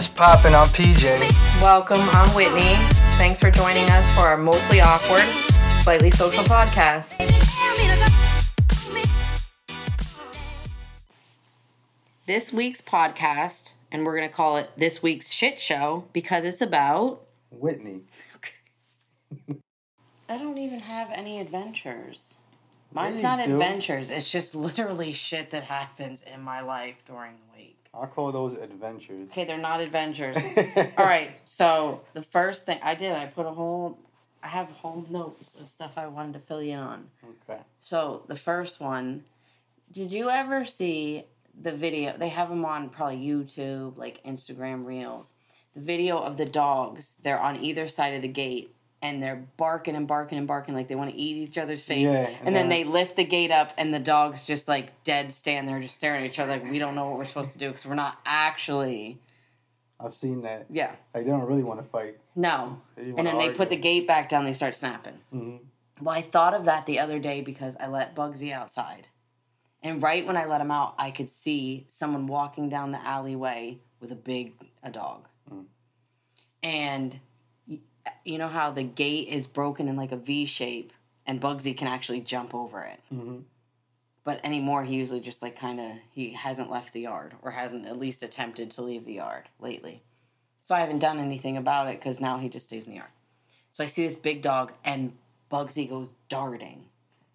What's poppin'? I'm PJ. Welcome, I'm Whitney. Thanks for joining us for our mostly awkward, slightly social podcast. This week's podcast, and we're going to call it This Week's Shit Show because it's about. Whitney. Okay. I don't even have any adventures. Mine's not adventures, it's just literally shit that happens in my life during the week. I call those adventures. Okay, they're not adventures. All right. So the first thing I did, I put a whole, I have whole notes of stuff I wanted to fill you in on. Okay. So the first one, did you ever see the video? They have them on probably YouTube, like Instagram Reels. The video of the dogs. They're on either side of the gate. And they're barking and barking and barking like they want to eat each other's face. Yeah, and, and then they lift the gate up, and the dogs just like dead stand there, just staring at each other. Like we don't know what we're supposed to do because we're not actually. I've seen that. Yeah. Like they don't really want to fight. No. And then they put the gate back down, they start snapping. hmm Well, I thought of that the other day because I let Bugsy outside. And right when I let him out, I could see someone walking down the alleyway with a big a dog. Mm. And you know how the gate is broken in like a V shape and Bugsy can actually jump over it. hmm But anymore, he usually just like kind of he hasn't left the yard or hasn't at least attempted to leave the yard lately. So I haven't done anything about it because now he just stays in the yard. So I see this big dog and Bugsy goes darting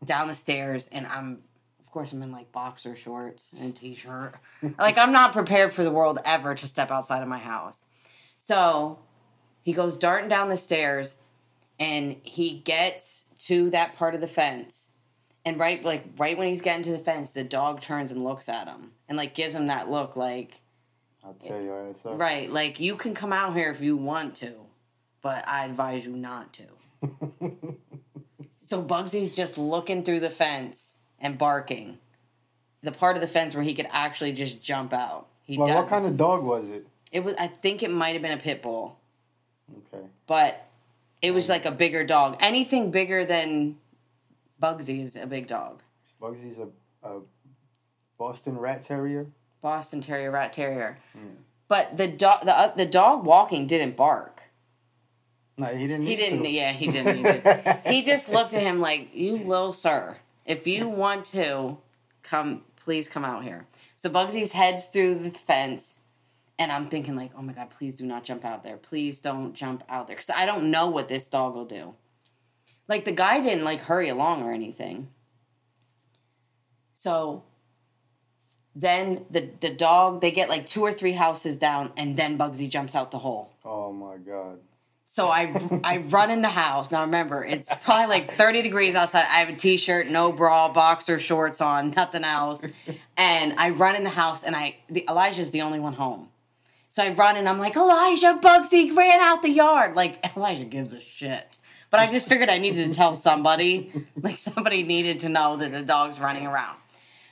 down the stairs, and I'm of course I'm in like boxer shorts and t-shirt. like I'm not prepared for the world ever to step outside of my house. So he goes darting down the stairs, and he gets to that part of the fence and right like right when he's getting to the fence, the dog turns and looks at him and like gives him that look like I'll tell you ass up. right, like you can come out here if you want to, but I advise you not to. so Bugsy's just looking through the fence and barking. The part of the fence where he could actually just jump out. He well, does. what kind of dog was it? it was I think it might have been a pit bull, Okay. but it was like a bigger dog. Anything bigger than Bugsy is a big dog. Bugsy's a, a Boston Rat Terrier. Boston Terrier, Rat Terrier. Hmm. But the dog, the uh, the dog walking didn't bark. No, he didn't. He didn't. To. Yeah, he didn't. Need to. He just looked at him like, "You little sir, if you want to come, please come out here." So Bugsy's heads through the fence, and I'm thinking like, "Oh my god, please do not jump out there. Please don't jump out there," because I don't know what this dog will do. Like the guy didn't like hurry along or anything. So then the the dog they get like two or three houses down, and then Bugsy jumps out the hole. Oh my god. So I I run in the house. Now remember, it's probably like 30 degrees outside. I have a t-shirt, no bra, boxer shorts on, nothing else. And I run in the house and I the, Elijah's the only one home. So I run and I'm like, Elijah, Bugsy ran out the yard. Like Elijah gives a shit. But I just figured I needed to tell somebody. Like somebody needed to know that the dog's running around.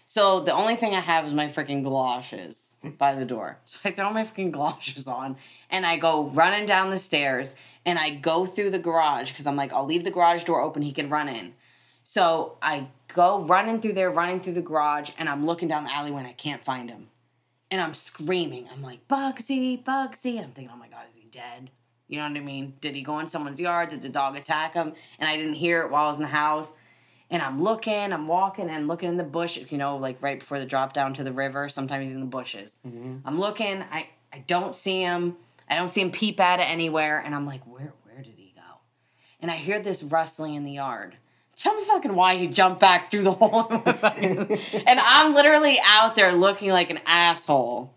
So the only thing I have is my freaking galoshes by the door. So I throw my freaking galoshes on and I go running down the stairs and I go through the garage because I'm like, I'll leave the garage door open, he can run in. So I go running through there, running through the garage, and I'm looking down the alleyway and I can't find him. And I'm screaming. I'm like, Bugsy, Bugsy. And I'm thinking, oh my God, is he dead? You know what I mean? Did he go in someone's yard? Did the dog attack him? And I didn't hear it while I was in the house. And I'm looking, I'm walking and looking in the bushes, you know, like right before the drop down to the river. Sometimes he's in the bushes. Mm-hmm. I'm looking, I, I don't see him. I don't see him peep at it anywhere. And I'm like, where where did he go? And I hear this rustling in the yard. Tell me fucking why he jumped back through the hole. and I'm literally out there looking like an asshole.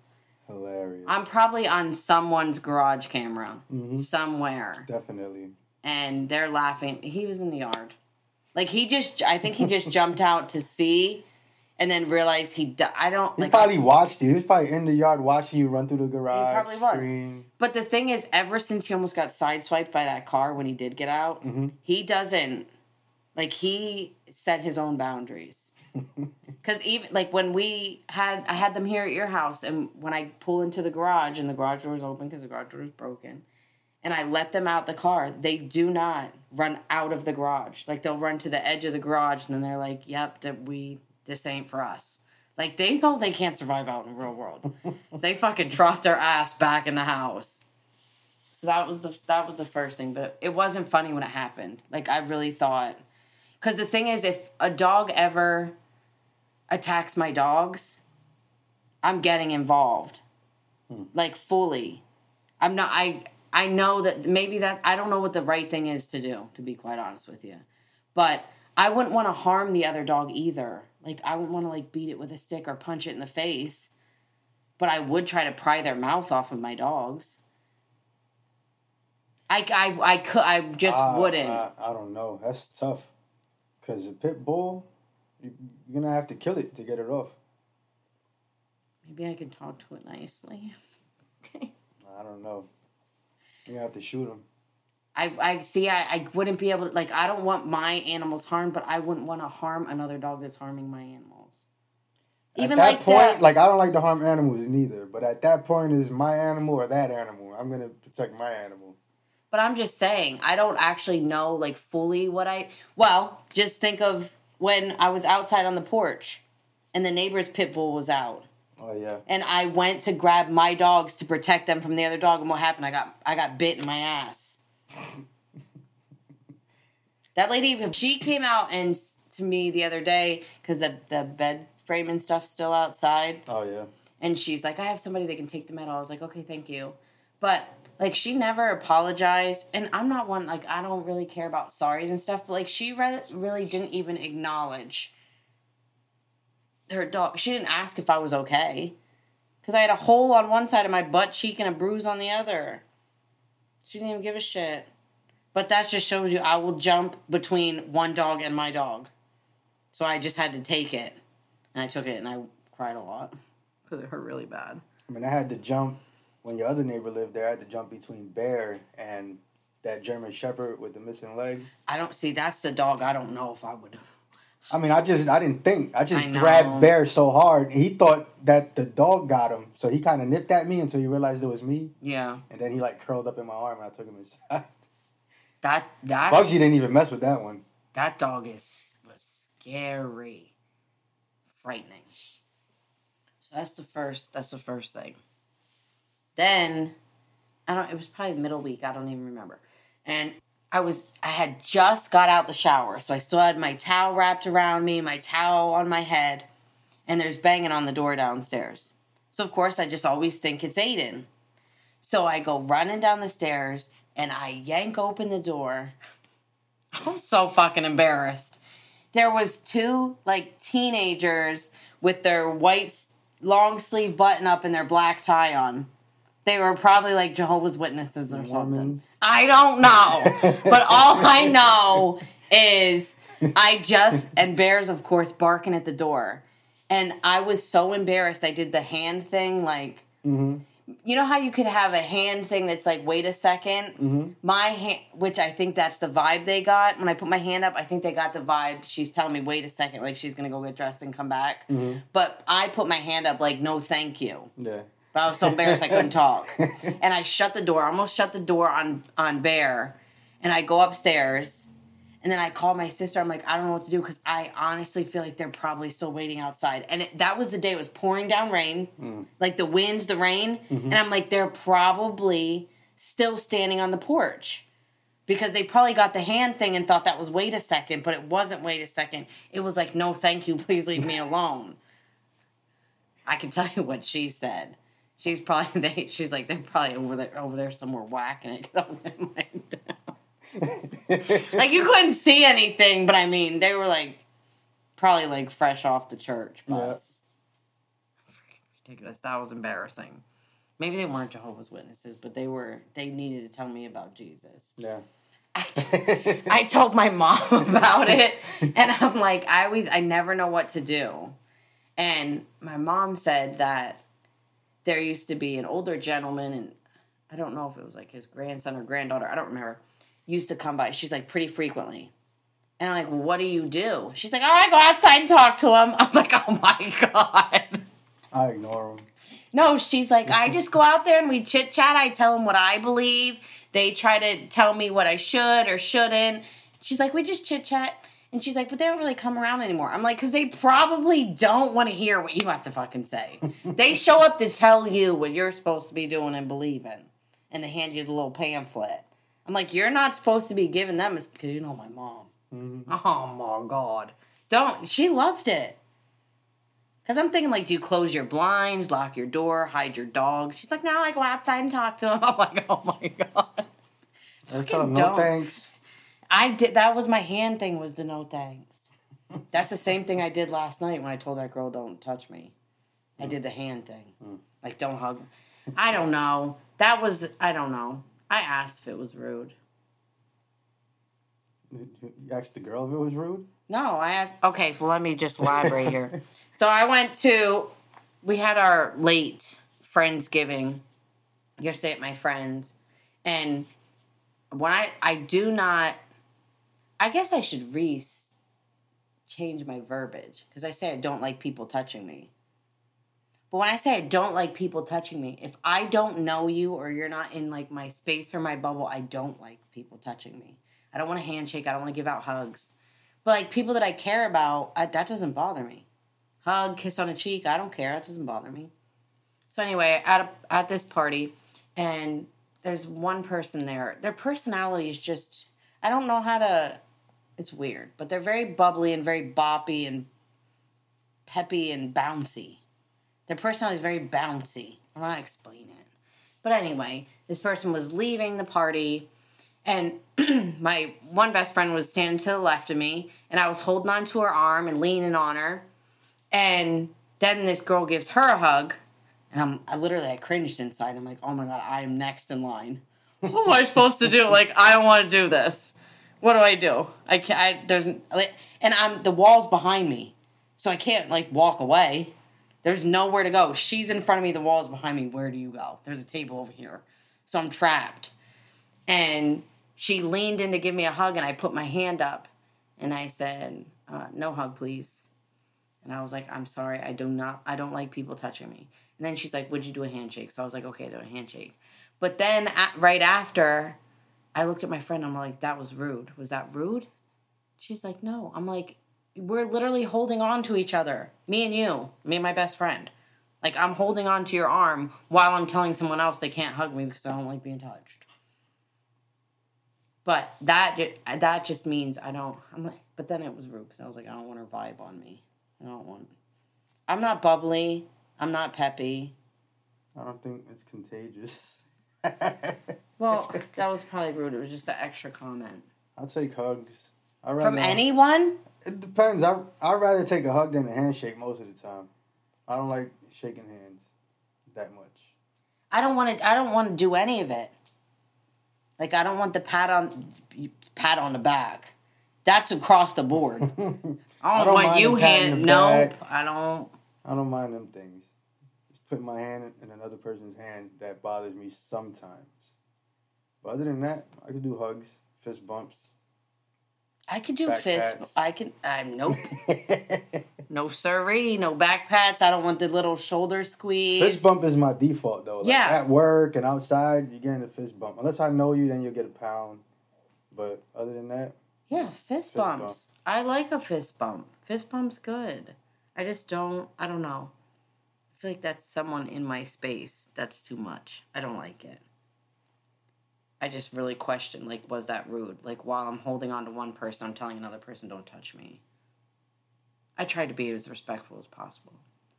Hilarious. I'm probably on someone's garage camera Mhm. somewhere Definitely. and they're laughing. He was in the yard. Like he just, I think he just jumped out to see, and then realized he. di- I don't He like. probably watched you. He was probably in the yard watching you run through the garage. probably was. scream. But the thing is, ever since he almost got sideswiped by that car when he did get out, Mhm. he doesn't like he set his own boundaries. Because even like when we had, I had them here at your house, and when I pull into the garage and the garage door is open because the garage door is broken, and I let them out the car, they do not run out of the garage. Like they'll run to the edge of the garage, and then they're like, "Yep, that we this ain't for us." Like they know they can't survive out in the real world. they fucking trot their ass back in the house. So that was the that was the first thing, but it wasn't funny when it happened. Like I really thought, because the thing is, if a dog ever attacks my dogs, I'm getting involved, hmm. like fully. I'm not. I I know that maybe that I don't know what the right thing is to do. To be quite honest with you, but I wouldn't want to harm the other dog either. Like I wouldn't want to like beat it with a stick or punch it in the face, but I would try to pry their mouth off of my dogs. I, I, I could I just I- wouldn't. I, I don't know. That's tough. Because a pit bull, you, you're going to have to kill it to get it off. Maybe I can talk to it nicely. Okay. I don't know. You have to shoot him. I, I see. I, I wouldn't be able to like. I don't want my animals harmed, but I wouldn't want to harm another dog that's harming my animals. Even at that like point, the, like I don't like to harm animals neither. But at that point, is my animal or that animal? I'm gonna protect my animal. But I'm just saying, I don't actually know like fully what I. Well, just think of when I was outside on the porch, and the neighbor's pit bull was out, Oh yeah. and I went to grab my dogs to protect them from the other dog, and what happened? I got I got bit in my ass. that lady, she came out and to me the other day because the the bed frame and stuff still outside. Oh yeah. And she's like, I have somebody that can take the all. I was like, okay, thank you. But like, she never apologized. And I'm not one, like, I don't really care about sorries and stuff. But like, she re- really didn't even acknowledge her dog. She didn't ask if I was okay. Because I had a hole on one side of my butt cheek and a bruise on the other. She didn't even give a shit. But that just shows you I will jump between one dog and my dog. So I just had to take it. And I took it and I cried a lot because it hurt really bad. I mean, I had to jump when your other neighbor lived there. I had to jump between Bear and that German Shepherd with the missing leg. I don't see that's the dog. I don't know if I would. I mean, I just I didn't think. I just I grabbed Bear so hard. He thought that the dog got him, so he kind of nipped at me until he realized it was me, Yeah, and then he like curled up in my arm, and I took him inside. that that Bugsy didn't even mess with that one. that dog is was scary, frightening. So that's the first. That's the first thing. Then, I don't. It was probably the middle week. I don't even remember. And I was. I had just got out the shower, so I still had my towel wrapped around me, my towel on my head, and there's banging on the door downstairs. So of course, I just always think it's Aiden. So I go running down the stairs and I yank open the door. I'm so fucking embarrassed. There was two like teenagers with their white long sleeve button up and their black tie on. They were probably like Jehovah's Witnesses or something. I don't know. but all I know is I just and bears of course barking at the door. And I was so embarrassed I did the hand thing like Mm-hmm. you know how you could have a hand thing that's like wait a 2nd Mm-hmm. my hand which i think that's the vibe they got when i put my hand up i think they got the vibe she's telling me wait a second like she's gonna go get dressed and come back Mm-hmm. but i put my hand up like no thank you Yeah. But i was so embarrassed i couldn't talk and i shut the door almost shut the door on on bear and i go upstairs and then I call my sister. I'm like, I don't know what to do because I honestly feel like they're probably still waiting outside. And it, that was the day it was pouring down rain, hmm. like the winds, the rain. Mm-hmm. And I'm like, they're probably still standing on the porch because they probably got the hand thing and thought that was wait a second, but it wasn't wait a second. It was like, no, thank you, please leave me alone. I can tell you what she said. She's probably they. She's like they're probably over there over there somewhere whacking it. 'cause I was in my like you couldn't see anything, but I mean, they were like probably like fresh off the church bus. Ridiculous. That was embarrassing. Maybe they weren't Jehovah's Witnesses, but they were. They needed to tell me about Jesus. yeah. I, t- I told my mom about it, and I'm like, I always, I never know what to do. And my mom said that there used to be an older gentleman, and I don't know if it was like his grandson or granddaughter, I don't remember, used to come by. She's like, pretty frequently. And I'm like, well, what do you do? She's like, oh, I go outside and talk to him. I'm like, oh my God. I ignore him. No, she's like, I just go out there and we chit chat. I tell them what I believe. They try to tell me what I should or shouldn't. She's like, we just chit chat. And she's like, but they don't really come around anymore. I'm like, because they probably don't want to hear what you have to fucking say. they show up to tell you what you're supposed to be doing and believing, and they hand you the little pamphlet. I'm like, you're not supposed to be giving them. Because you know my mom. Mm-hmm. Oh my god, don't. She loved it. Cause I'm thinking like, do you close your blinds, lock your door, hide your dog? She's like, no, I go outside and talk to him. I'm like, oh my god. That's all. No thanks. I did. That was my hand thing. Was the no thanks. That's the same thing I did last night when I told that girl don't touch me. I did the hand thing, mm. like don't hug. I don't know. That was I don't know. I asked if it was rude. You asked the girl if it was rude. No, I asked. Okay, well, let me just elaborate here. So I went to, we had our late Friendsgiving yesterday at my friend's. And when I, I do not, I guess I should re change my verbiage because I say I don't like people touching me. But when I say I don't like people touching me, if I don't know you or you're not in like my space or my bubble, I don't like people touching me. I don't want a handshake. I don't want to give out hugs. But like people that I care about, I, that doesn't bother me. Hug, kiss on a cheek, I don't care. That doesn't bother me. So anyway, at a, at this party, and there's one person there. Their personality is just I don't know how to. It's weird, but they're very bubbly and very boppy and peppy and bouncy. Their personality is very bouncy. I'm not explain it, but anyway, this person was leaving the party and my one best friend was standing to the left of me, and I was holding on to her arm and leaning on her. And then this girl gives her a hug, and I'm I literally I cringed inside. I'm like, oh my god, I am next in line. What am I supposed to do? Like, I don't want to do this. What do I do? I can't. I, there's and I'm the walls behind me, so I can't like walk away. There's nowhere to go. She's in front of me. The walls behind me. Where do you go? There's a table over here, so I'm trapped. And she leaned in to give me a hug, and I put my hand up, and I said, uh, "No hug, please." And I was like, "I'm sorry, I do not, I don't like people touching me." And then she's like, "Would you do a handshake?" So I was like, "Okay, do a handshake." But then at, right after, I looked at my friend. I'm like, "That was rude. Was that rude?" She's like, "No." I'm like, "We're literally holding on to each other, me and you, me and my best friend." Like I'm holding on to your arm while I'm telling someone else they can't hug me because I don't like being touched. But that that just means I don't. I'm like, but then it was rude because I was like, I don't want her vibe on me. I don't want. I'm not bubbly. I'm not peppy. I don't think it's contagious. Well, that was probably rude. It was just an extra comment I'll take hugs. I rather, from anyone. It depends. I I'd rather take a hug than a handshake most of the time. I don't like shaking hands that much. I don't want to. I don't want to do any of it. Like I don't want the pat on pat on the back. That's across the board. I don't, I don't want you a pat in hand. the Nope. back. I don't. I don't mind them things. Putting my hand in another person's hand that bothers me sometimes. But other than that, I can do hugs, fist bumps. I could do fist. pats. I can. I'm nope. No siree. No back pats. I don't want the little shoulder squeeze. fist bump is my default though. Like, Yeah. At work and outside, you're getting a fist bump. Unless I know you, then you'll get a pound. But other than that, Yeah, fist, bump. bumps. I like a fist bump. Fist bump's good. I just don't. I don't know. I feel like that's someone in my space. That's too much. I don't like it. I just really question like, was that rude? Like, while I'm holding on to one person, I'm telling another person, don't touch me. I try to be as respectful as possible.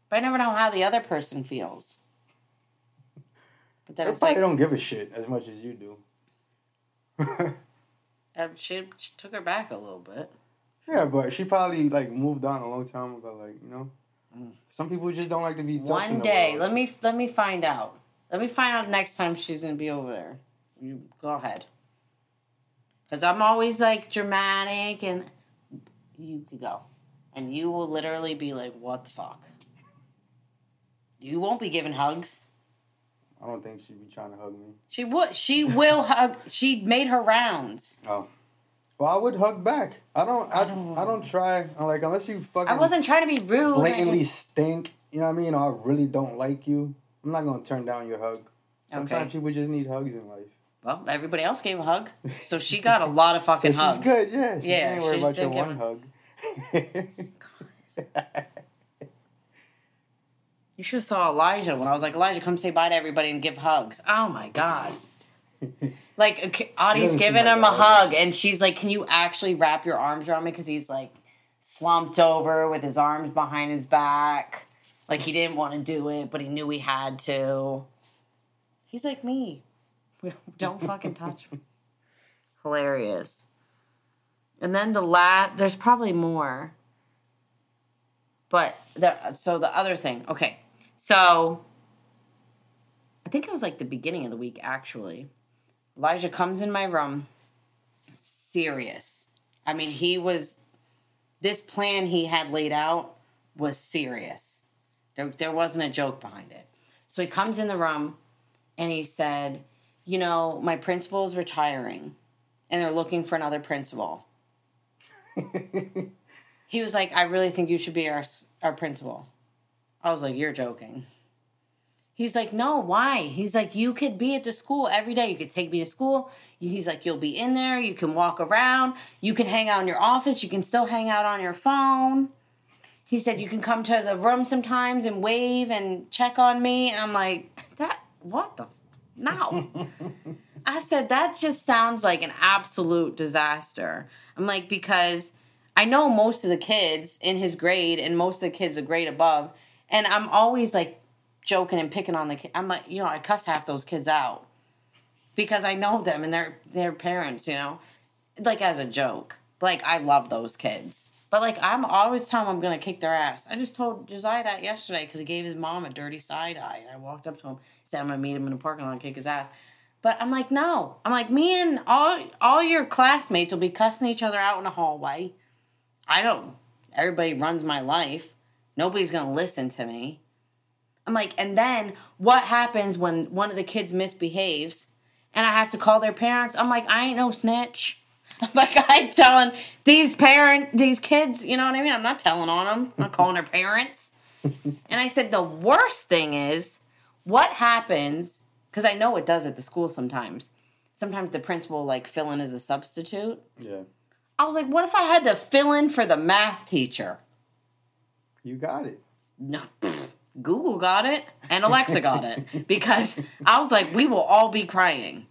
But I never know how the other person feels. But then they it's like, don't give a shit as much as you do. she, she took her back a little bit. yeah, but she probably like moved on a long time ago. Like you know. Some people just don't like to be touched. One day, let me let me find out. Let me find out next time she's gonna be over there. You go ahead. Cause I'm always like dramatic, and you could go, and you will literally be like, "What the fuck?" You won't be giving hugs. I don't think she'd be trying to hug me. She would. She will hug. She made her rounds. Oh. Well, I would hug back. I don't. I, I I don't- don't. don't try. I'm like unless you fucking I wasn't trying to be rude. blatantly stink. You know what I mean? Or I really don't like you. I'm not gonna turn down your hug. Sometimes Okay. people just need hugs in life. Well, everybody else gave a hug, so she got a lot of fucking So hugs. good, yeah. She Yeah, ain't worried about your one hug. You should have saw Elijah when I was like, Elijah, come say bye to everybody and give hugs. Oh my god. Like Audie's giving him a hug, and she's like, "Can you actually wrap your arms around me?" Because he's like slumped over with his arms behind his back, like he didn't want to do it, but he knew he had to. He's like me. Don't fucking touch me. Hilarious. And then the last, there's probably more. But the so the other thing, okay. So I think it was like the beginning of the week actually. Elijah comes in my room serious. I mean, he was this plan he had laid out was serious. There there wasn't a joke behind it. So he comes in the room and he said, "You know, my principal is retiring and they're looking for another principal." He was like, "I really think you should be our our principal." I was like, "You're joking." He's like, "No, why?" He's like, "You could be at the school every day. You could take me to school." He's like, "You'll be in there. You can walk around. You can hang out in your office. You can still hang out on your phone." He said, "You can come to the room sometimes and wave and check on me." And I'm like, "That what the no." I said, that just sounds like an absolute disaster. I'm like, because I know most of the kids in his grade and most of the kids a grade above. And I'm always like joking and picking on the kid. I'm like, you know, I cuss half those kids out because I know them and their their parents, you know, like as a joke. Like I love those kids. But like I'm always telling them I'm gonna kick their ass. I just told Josiah that yesterday because he gave his mom a dirty side eye, and I walked up to him, said I'm gonna meet him in the parking lot and kick his ass. But I'm like, no. I'm like, me and all all your classmates will be cussing each other out in the hallway. I don't. Everybody runs my life. Nobody's gonna listen to me. I'm like, and then what happens when one of the kids misbehaves and I have to call their parents? I'm like, I ain't no snitch. I'm like, I'm telling these parent, these kids, you know what I mean? I'm not telling on them. I'm not calling their parents. and I said, the worst thing is what happens, because I know it does at the school sometimes. Sometimes the principal like fill in as a substitute. yeah. I was like, what if I had to fill in for the math teacher? You got it. No, Google got it and Alexa got it because I was like, we will all be crying.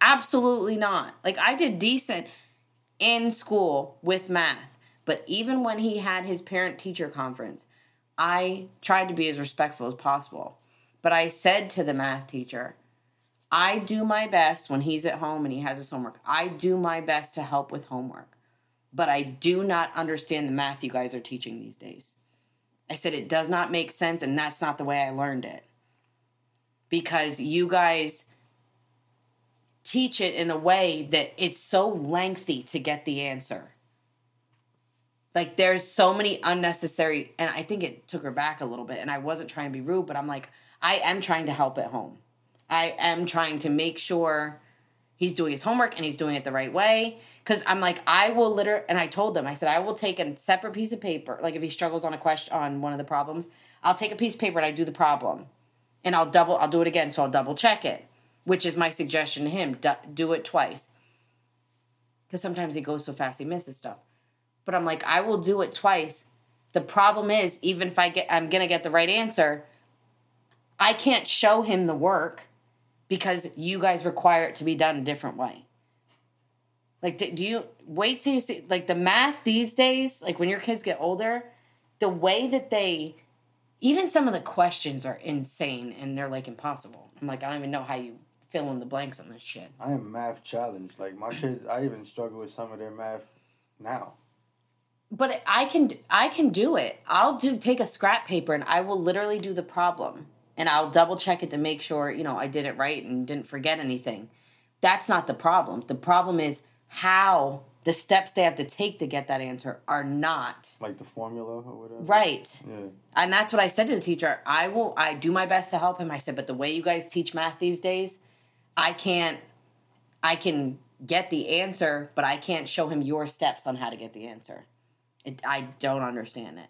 Absolutely not. Like, I did decent in school with math, but even when he had his parent teacher conference, I tried to be as respectful as possible. But I said to the math teacher, I do my best when he's at home and he has his homework. I do my best to help with homework, but I do not understand the math you guys are teaching these days. I said it does not make sense, and that's not the way I learned it. Because you guys teach it in a way that it's so lengthy to get the answer. Like there's so many unnecessary, and I think it took her back a little bit. And I wasn't trying to be rude, but I'm like, I am trying to help at home. I am trying to make sure he's doing his homework and he's doing it the right way. Cause I'm like, I will literally, and I told them, I said, I will take a separate piece of paper. Like if he struggles on a question, on one of the problems, I'll take a piece of paper and I do the problem. And I'll double, I'll do it again. So I'll double check it, which is my suggestion to him. Do, do it twice. Cause sometimes he goes so fast, he misses stuff. But I'm like, I will do it twice. The problem is, even if I get, I'm going to get the right answer, I can't show him the work because you guys require it to be done a different way. Like, do, do you wait till you see, like, the math these days, like when your kids get older, the way that they, even some of the questions are insane and they're like impossible. I'm like, I don't even know how you fill in the blanks on this shit. I am math challenged. Like my kids, I even struggle with some of their math now. But I can I can do it. I'll do take a scrap paper and I will literally do the problem and I'll double check it to make sure, you know, I did it right and didn't forget anything. That's not the problem. The problem is how the steps they have to take to get that answer are not Like the formula or whatever. right. Yeah. And that's what I said to the teacher. I will I do my best to help him. I said, but the way you guys teach math these days, I can't I can get the answer, but I can't show him your steps on how to get the answer. It, I don't understand it.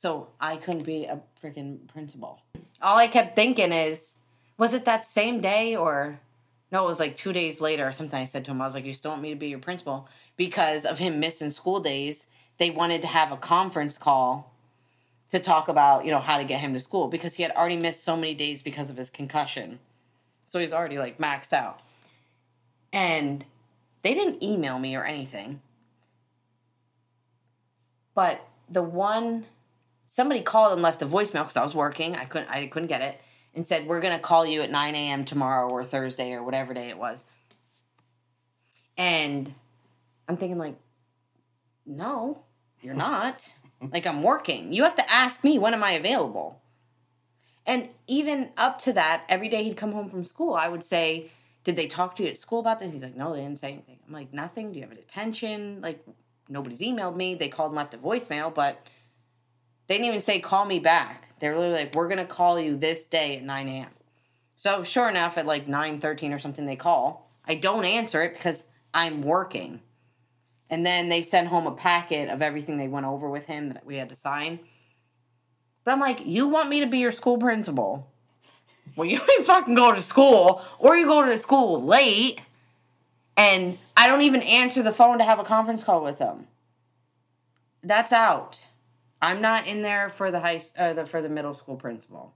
So I couldn't be a freaking principal. All I kept thinking is, was it that same day or no, it was like two days later or something. I said to him, I was like, "You still want me to be your principal?" Because of him missing school days, they wanted to have a conference call to talk about you know how to get him to school because he had already missed so many days because of his concussion, so he's already like maxed out. And they didn't email me or anything, but the one somebody called and left a voicemail because I was working. I couldn't I couldn't get it and said we're gonna call you at nine a.m. tomorrow or Thursday or whatever day it was. And I'm thinking like, no, you're not. like I'm working. You have to ask me when am I available. And even up to that, every day he'd come home from school, I would say, Did they talk to you at school about this? He's like, No, they didn't say anything. I'm like, Nothing? Do you have a detention? Like, nobody's emailed me. They called and left a voicemail, but they didn't even say, Call me back. They were literally like, We're to call you this day at 9 a.m. So, sure enough, at like 9 13 or something, they call. I don't answer it because I'm working. And then they sent home a packet of everything they went over with him that we had to sign. But I'm like, you want me to be your school principal? Well, you ain't fucking go to school, or you go to school late, and I don't even answer the phone to have a conference call with them. That's out. I'm not in there for the high uh, the, for the middle school principal.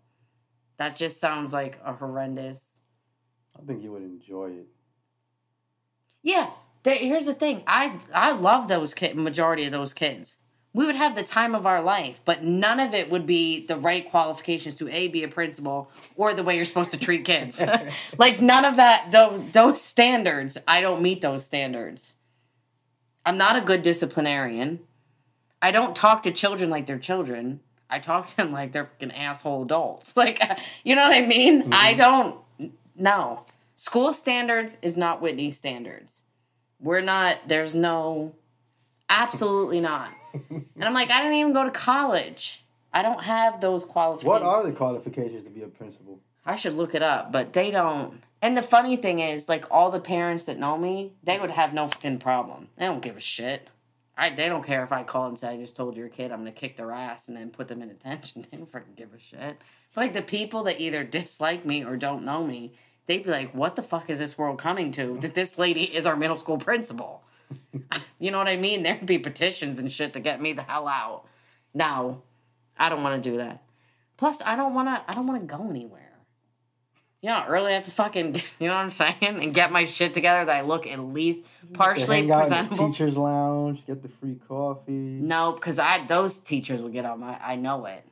That just sounds like a horrendous. I think you would enjoy it. Yeah, there, here's the thing. I I love those kid majority of those kids. We would have the time of our life, but none of it would be the right qualifications to a be a principal or the way you're supposed to treat kids. like none of that those, those standards. I don't meet those standards. I'm not a good disciplinarian. I don't talk to children like they're children. I talk to them like they're fucking asshole adults. Like, you know what I mean? Mm-hmm. I don't. No, school standards is not Whitney standards. We're not, there's no, absolutely not. and I'm like, I didn't even go to college. I don't have those qualifications. What are the qualifications to be a principal? I should look it up, but they don't. And the funny thing is, like all the parents that know me, they would have no fucking problem. They don't give a shit. I they don't care if I call and say I just told your kid I'm gonna kick their ass and then put them in detention. They don't freaking give a shit. But like the people that either dislike me or don't know me, they'd be like, "What the fuck is this world coming to? That this lady is our middle school principal." you know what I mean? There'd be petitions and shit to get me the hell out. No, I don't want to do that. Plus, I don't want to. I don't want to go anywhere. You know, early I have to fucking, you know what I'm saying, and get my shit together that I look at least partially hang presentable. teachers' lounge, get the free coffee. No, because I those teachers will get on my. I know it.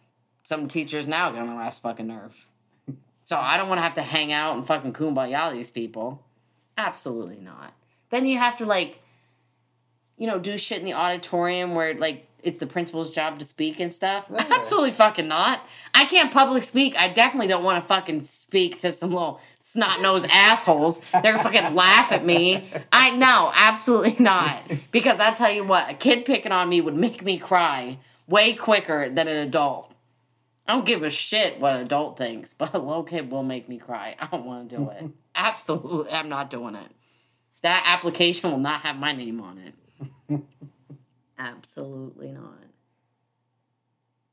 Some teachers now get on my last fucking nerve. So I don't want to have to hang out and fucking kumbaya these people. Absolutely not. Then you have to like, you know, do shit in the auditorium where like it's the principal's job to speak and stuff. Absolutely fucking not. I can't public speak. I definitely don't want to fucking speak to some little snot nosed assholes. They're gonna fucking laugh at me. I know, absolutely not. Because I tell you what, a kid picking on me would make me cry way quicker than an adult. I don't give a shit what an adult thinks, but a little kid will make me cry. I don't want to do it. Absolutely, I'm not doing it. That application will not have my name on it. Absolutely not.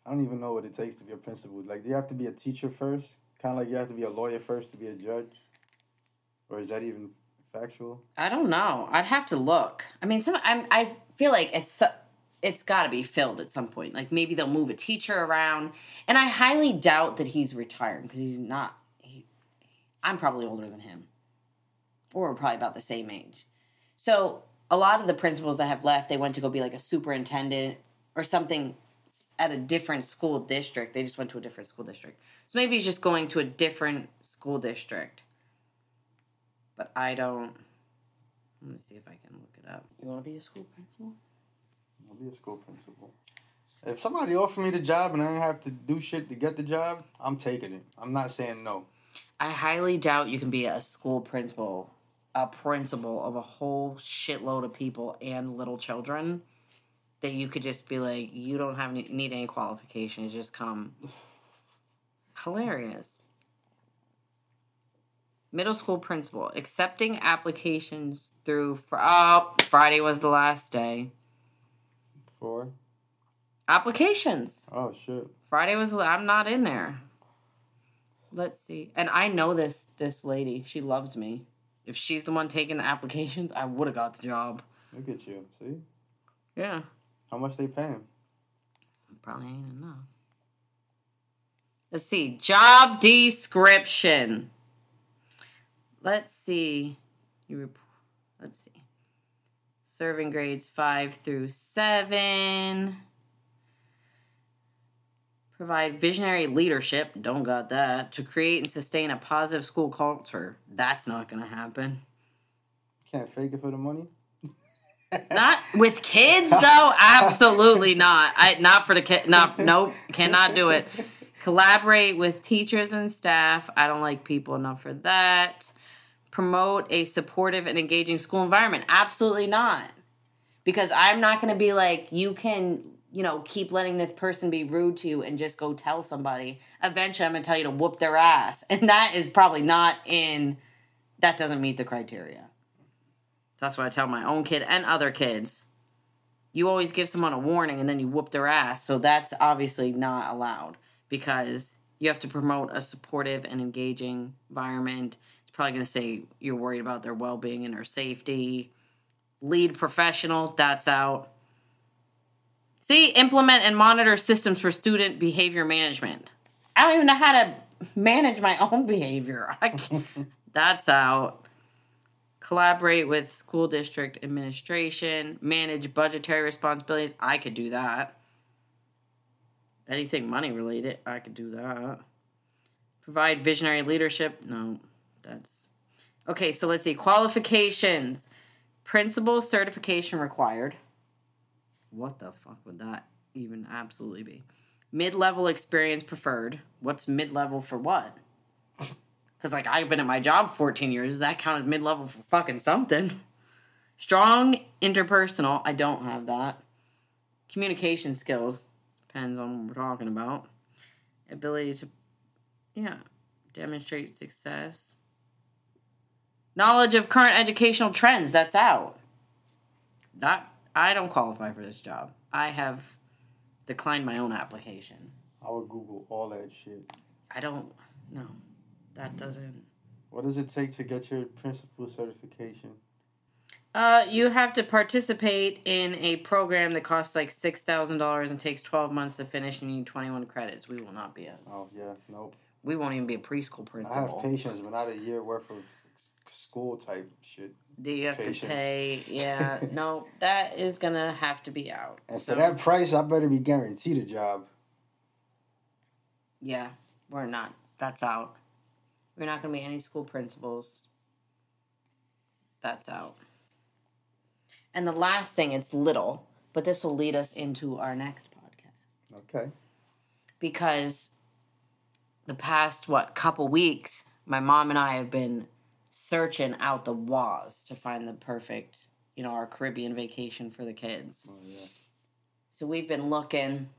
I don't even know what it takes to be a principal. Like, do you have to be a teacher first? Kind of like you have to be a lawyer first to be a judge? Or is that even factual? I don't know. I'd have to look. I mean, some I'm, I feel like it's it's got to be filled at some point. Like maybe they'll move a teacher around, and I highly doubt that he's retiring because he's not. He, I'm probably older than him, or we're probably about the same age. So a lot of the principals that have left, they went to go be like a superintendent or something at a different school district. They just went to a different school district. So maybe he's just going to a different school district. But I don't. Let me see if I can look it up. You want to be a school principal? I'll be a school principal. If somebody offered me the job and I didn't have to do shit to get the job, I'm taking it. I'm not saying no. I highly doubt you can be a school principal, a principal of a whole shitload of people and little children. That you could just be like, you don't have any, need any qualifications, just come. Hilarious. Middle school principal accepting applications through. Fr- oh, Friday was the last day. For? Applications. Oh shit. Friday was I'm not in there. Let's see. And I know this this lady. She loves me. If she's the one taking the applications, I would have got the job. Look at you. See Yeah. how much they paying? Probably ain't enough. Let's see. Job description. Let's see. You rep- let's see. Serving grades five through seven. Provide visionary leadership. Don't got that. To create and sustain a positive school culture. That's not gonna happen. Can't fake it for the money. Not with kids though. Absolutely not. I not for the kid. No, nope. Cannot do it. Collaborate with teachers and staff. I don't like people enough for that. Promote a supportive and engaging school environment. Absolutely not. Because I'm not going to be like, you can, you know, keep letting this person be rude to you and just go tell somebody. Eventually, I'm going to tell you to whoop their ass. And that is probably not in, that doesn't meet the criteria. That's what I tell my own kid and other kids. You always give someone a warning and then you whoop their ass. So that's obviously not allowed because you have to promote a supportive and engaging environment. It's probably going to say you're worried about their well being and their safety. Lead professional, that's out. See, implement and monitor systems for student behavior management. I don't even know how to manage my own behavior. That's out collaborate with school district administration, manage budgetary responsibilities. I could do that. Anything money related, I could do that. Provide visionary leadership. No, that's okay. So let's see qualifications. Principal certification required. What the fuck would that even absolutely be? Mid level experience preferred. What's mid level for what? Because, like, I've been at my job 14 years. Does that count as mid level for fucking something? Strong interpersonal. I don't have that. Communication skills. Depends on what we're talking about. Ability to, yeah, demonstrate success. Knowledge of current educational trends. That's out. That, I don't qualify for this job. I have declined my own application. I would Google all that shit. I don't, no. That doesn't. What does it take to get your principal certification? Uh, you have to participate in a program that costs like six thousand dollars and takes twelve months to finish. And you need twenty one credits. We will not be a. Oh yeah, nope. We won't even be a preschool principal. I have patience, but not a year worth of school type shit. Do you have patience. to pay? Yeah, no, that is gonna have to be out. And So, for that price, I better be guaranteed a job. yeah, we're not. That's out. We're not gonna be any school principals. That's out. And the last thing, it's little, but this will lead us into our next podcast. Okay. because the past what couple weeks my mom and i have been searching out the was to find the perfect you know our caribbean vacation for the kids Oh yeah. so we've been looking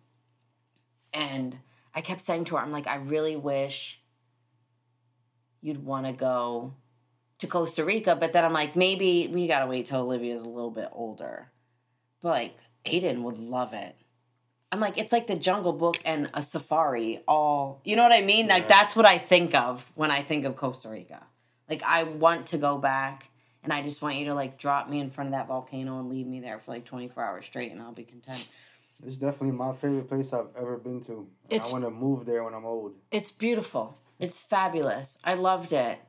and i kept saying to her i'm like i really wish you'd want to go to costa rica but then i'm like maybe we gotta wait till olivia's a little bit older but like aiden would love it I'm like, it's like the Jungle Book and a safari. All you know what I mean? Like that's what I think of when I think of Costa Rica. Like I want to go back, and I just want you to like drop me in front of that volcano and leave me there for like 24 hours straight, and I'll be content. It's definitely my favorite place I've ever been to. I want to move there when I'm old. It's beautiful. It's fabulous. I loved it,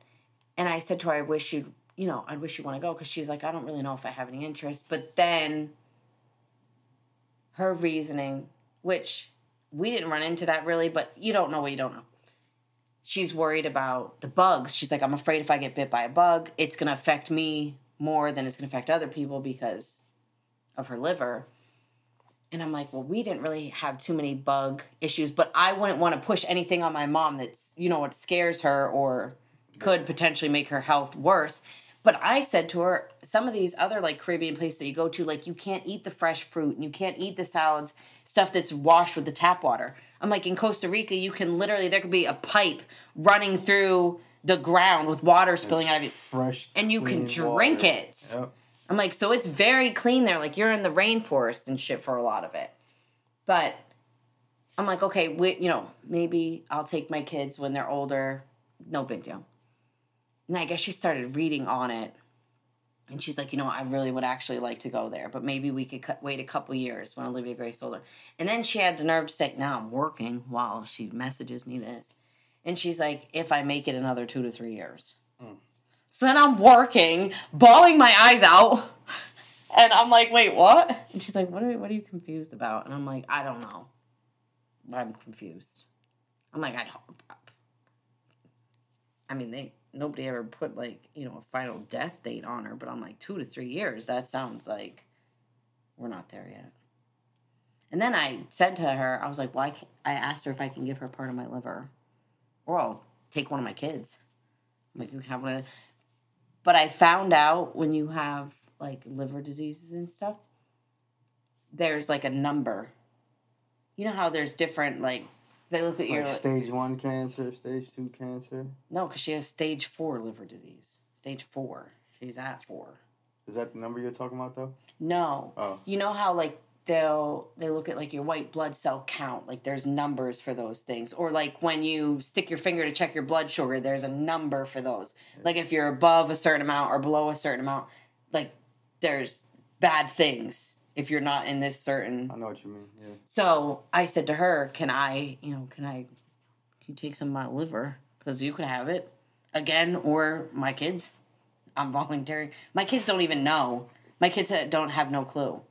and I said to her, I wish you'd, you know, I wish you want to go because she's like, I don't really know if I have any interest. But then her reasoning, which we didn't run into that really, but you don't know what you don't know. She's worried about the bugs. She's like, I'm afraid if I get bit by a bug, it's going to affect me more than it's going to affect other people because of her liver. And I'm like, well, we didn't really have too many bug issues, but I wouldn't want to push anything on my mom that's, you know, what scares her or could potentially make her health worse. But I said to her, some of these other like Caribbean places that you go to, like you can't eat the fresh fruit and you can't eat the salads, stuff that's washed with the tap water. I'm like, in Costa Rica, you can literally, there could be a pipe running through the ground with water spilling out of it. Fresh. And you can drink water. it. Yep. I'm like, so it's very clean there. Like you're in the rainforest and shit for a lot of it. But I'm like, okay, we, you know, maybe I'll take my kids when they're older. No big deal. And I guess she started reading on it. And she's like, you know, what, I really would actually like to go there, but maybe we could cut, wait a couple years when Olivia Grace older. And then she had the nerve to say, now I'm working while she messages me this. And she's like, if I make it another two to three years. Mm. So then I'm working, bawling my eyes out. And I'm like, wait, what? And she's like, what are, what are you confused about? And I'm like, I don't know. I'm confused. I'm like, I don't. I mean, they nobody ever put like you know a final death date on her, but I'm like two to three years. That sounds like we're not there yet. And then I said to her, I was like, why? Can't, I asked her if I can give her part of my liver, or I'll take one of my kids. I'm like you can have one. Of but I found out when you have like liver diseases and stuff, there's like a number. You know how there's different like they look at your Like stage one cancer, stage two cancer. no, because she has stage four liver disease. Stage four. She's at four. Is that the number you're talking about though? No. Oh. You know how like they'll they look at like your white blood cell count, like there's numbers for those things. Or like when you stick your finger to check your blood sugar, there's a number for those. Like if you're above a certain amount or below a certain amount, like there's bad things if you're not in this certain I know what you mean. Yeah. So I said to her, "Can I, you know, can I, can you take some of my liver because you can have it again, or my kids? I'm volunteering. My kids don't even know. My kids don't have no clue.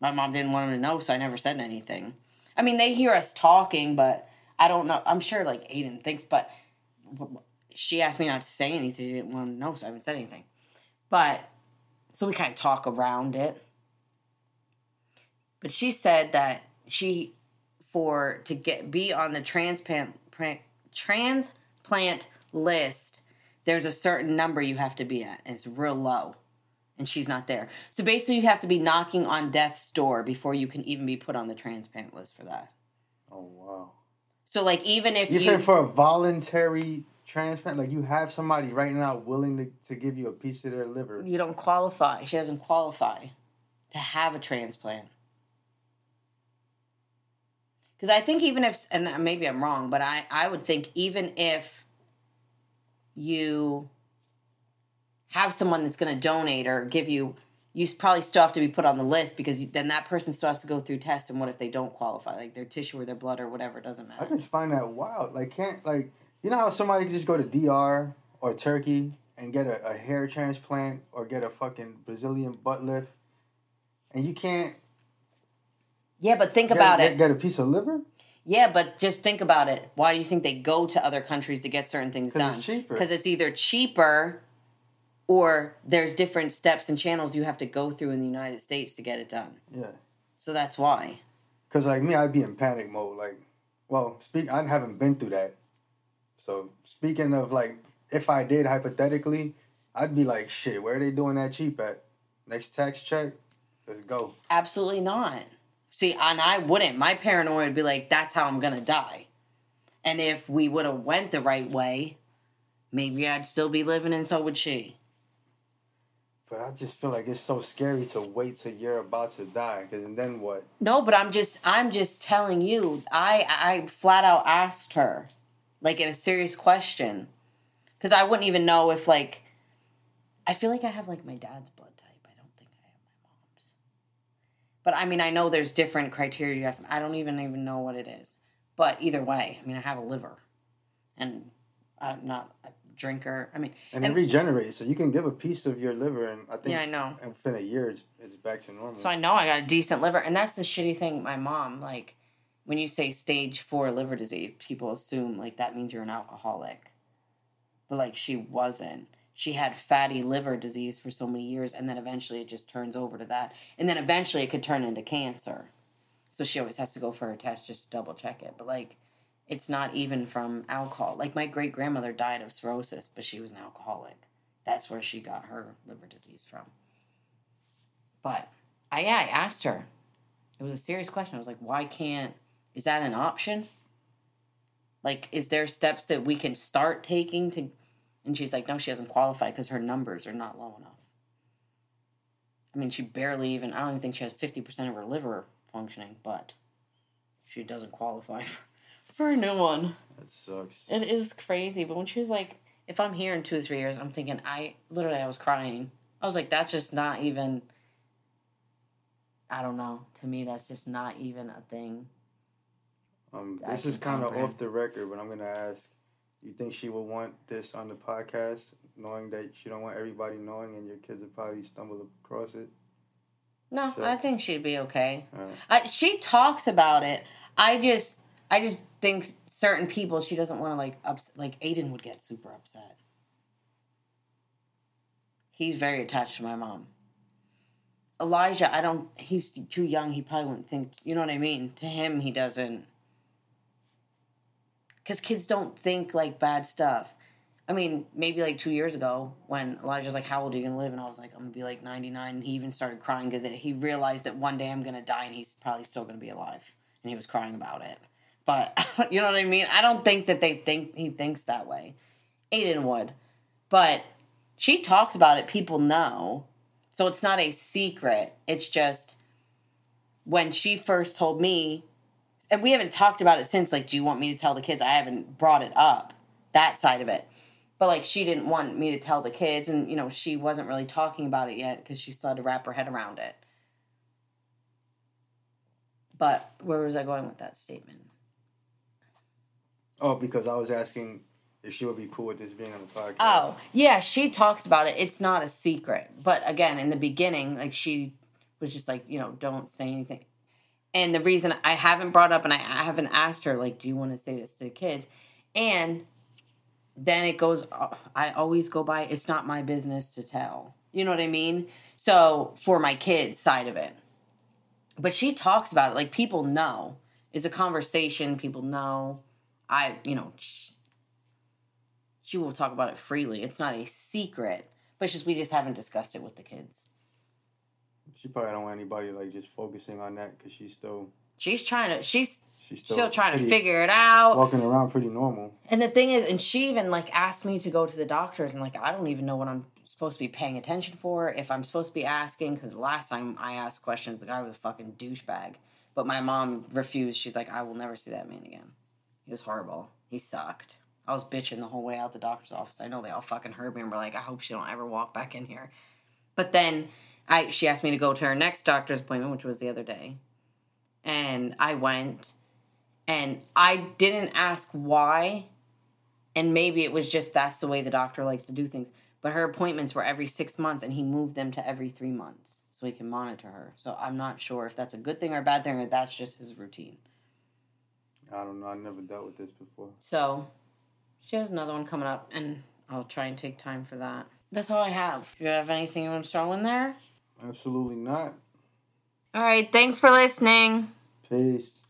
My mom didn't want them to know, so I never said anything. I mean, they hear us talking, but I don't know. I'm sure like Aiden thinks, but she asked me not to say anything. She didn't want to know, so I haven't said anything. But so we kind of talk around it. But she said that she for to get be on the transplant pran- transplant list, there's a certain number you have to be at, and it's real low. And she's not there. So basically you have to be knocking on death's door before you can even be put on the transplant list for that. Oh wow. So like even if You you, said for a voluntary transplant, like you have somebody right now willing to, to give you a piece of their liver. you don't qualify, she doesn't qualify to have a transplant. Because I think even if, and uh, maybe I'm wrong, but I, I would think even if you have someone that's going to donate or give you, you probably still have to be put on the list because you, then that person still has to go through tests. And what if they don't qualify? Like their tissue or their blood or whatever, it doesn't matter. I just find that wild. Like can't like you know how somebody can just go to DR or Turkey and get a, a hair transplant or get a fucking Brazilian butt lift, and you can't Yeah, but think about it. get a piece of liver. Yeah, but just think about it. Why do you think they go to other countries to get certain things done? it's cheaper. Because it's either cheaper or there's different steps and channels you have to go through in the United States to get it done. Yeah, So that's why. because like me, I'd be in panic mode. Like, well, speak. I haven't been through that. So speaking of like, if I did hypothetically, I'd be like, shit, where are they doing that cheap at? Next tax check, let's go. Absolutely not. See, and I wouldn't. My paranoia would be like, that's how I'm gonna die. And if we would have went the right way, maybe I'd still be living and so would she. But I just feel like it's so scary to wait till you're about to die, because and then what? No, but I'm just I'm just telling you. I I flat out asked her, like in a serious question, because I wouldn't even know if like. I feel like I have like my dad's blood type. I don't think I have my mom's. But I mean, I know there's different criteria. You have to, I don't even even know what it is. But either way, I mean, I have a liver, and I'm not a drinker. I mean, And, it regenerates, so you can give a piece of your liver, and I think yeah, I know. And within a year, it's it's back to normal. So I know I got a decent liver, and that's the shitty thing. My mom, like, when you say stage four liver disease, people assume like that means you're an alcoholic, but like she wasn't. She had fatty liver disease for so many years, and then eventually it just turns over to that, and then eventually it could turn into cancer. So she always has to go for her test just to double check it. But like, it's not even from alcohol. Like my great grandmother died of cirrhosis, but she was an alcoholic. That's where she got her liver disease from. But I yeah, I asked her. It was a serious question. I was like, why can't is that an option? Like, is there steps that we can start taking to and she's like, no, she doesn't qualify because her numbers are not low enough. I mean, she barely even I don't even think she has fifty percent of her liver functioning, but she doesn't qualify for, for a new one. that sucks. It is crazy, but when she was like if I'm here in two or three years, I'm thinking I literally I was crying. I was like, that's just not even. I don't know. To me, that's just not even a thing. Um, this is kind of off the record, but I'm gonna ask. You think she would want this on the podcast, knowing that she don't want everybody knowing, and your kids would probably stumble across it? No, Sure. I think she'd be okay. Alright. I, she talks about it. I just, I just think certain people she doesn't want to like ups, like Aiden would get super upset. He's very attached to my mom. Elijah, I don't. He's too young. He probably wouldn't think. You know what I mean? To him, he doesn't. Because kids don't think like bad stuff. I mean, maybe like two years ago when Elijah's like, "How old are you gonna live?" and I was like, "I'm gonna be like 99." And he even started crying because he realized that one day I'm gonna die and he's probably still gonna be alive, and he was crying about it. But you know what I mean? I don't think that they think he thinks that way. Aiden would, but she talks about it. People know, so it's not a secret. It's just when she first told me, and we haven't talked about it since. Like, do you want me to tell the kids? I haven't brought it up that side of it. But like she didn't want me to tell the kids, and you know she wasn't really talking about it yet because she still had to wrap her head around it. But where was I going with that statement? Oh, because I was asking if she would be cool with this being on the podcast. Oh, yeah, she talks about it. It's not a secret. But again, in the beginning, like she was just like, you know, don't say anything. And the reason I haven't brought up and I haven't asked her, like, do you want to say this to the kids? And then it goes, I always go by, it's not my business to tell. You know what I mean? So for my kids' side of it. But she talks about it. Like people know. It's a conversation. People know. I, you know, sh- she will talk about it freely. It's not a secret, but just we just haven't discussed it with the kids. She probably don't want anybody like just focusing on that because she's still She's trying to. She's she's still, still trying to figure it out. walking around pretty normal. And the thing is, and she even like asked me to go to the doctors, and like I don't even know what I'm supposed to be paying attention for. If I'm supposed to be asking, because last time I asked questions, the guy was a fucking douchebag. But my mom refused. She's like, I will never see that man again. He was horrible. He sucked. I was bitching the whole way out the doctor's office. I know they all fucking heard me and were like, I hope she don't ever walk back in here. But then I she asked me to go to her next doctor's appointment, which was the other day. And I went and I didn't ask why. And maybe it was just that's the way the doctor likes to do things. But her appointments were every six months and he moved them to every three months so he can monitor her. So I'm not sure if that's a good thing or a bad thing or that's just his routine. I don't know. I never dealt with this before. So she has another one coming up and I'll try and take time for that. That's all I have. Do you have anything you want to throw in there? Absolutely not. All right. Thanks for listening. Peace.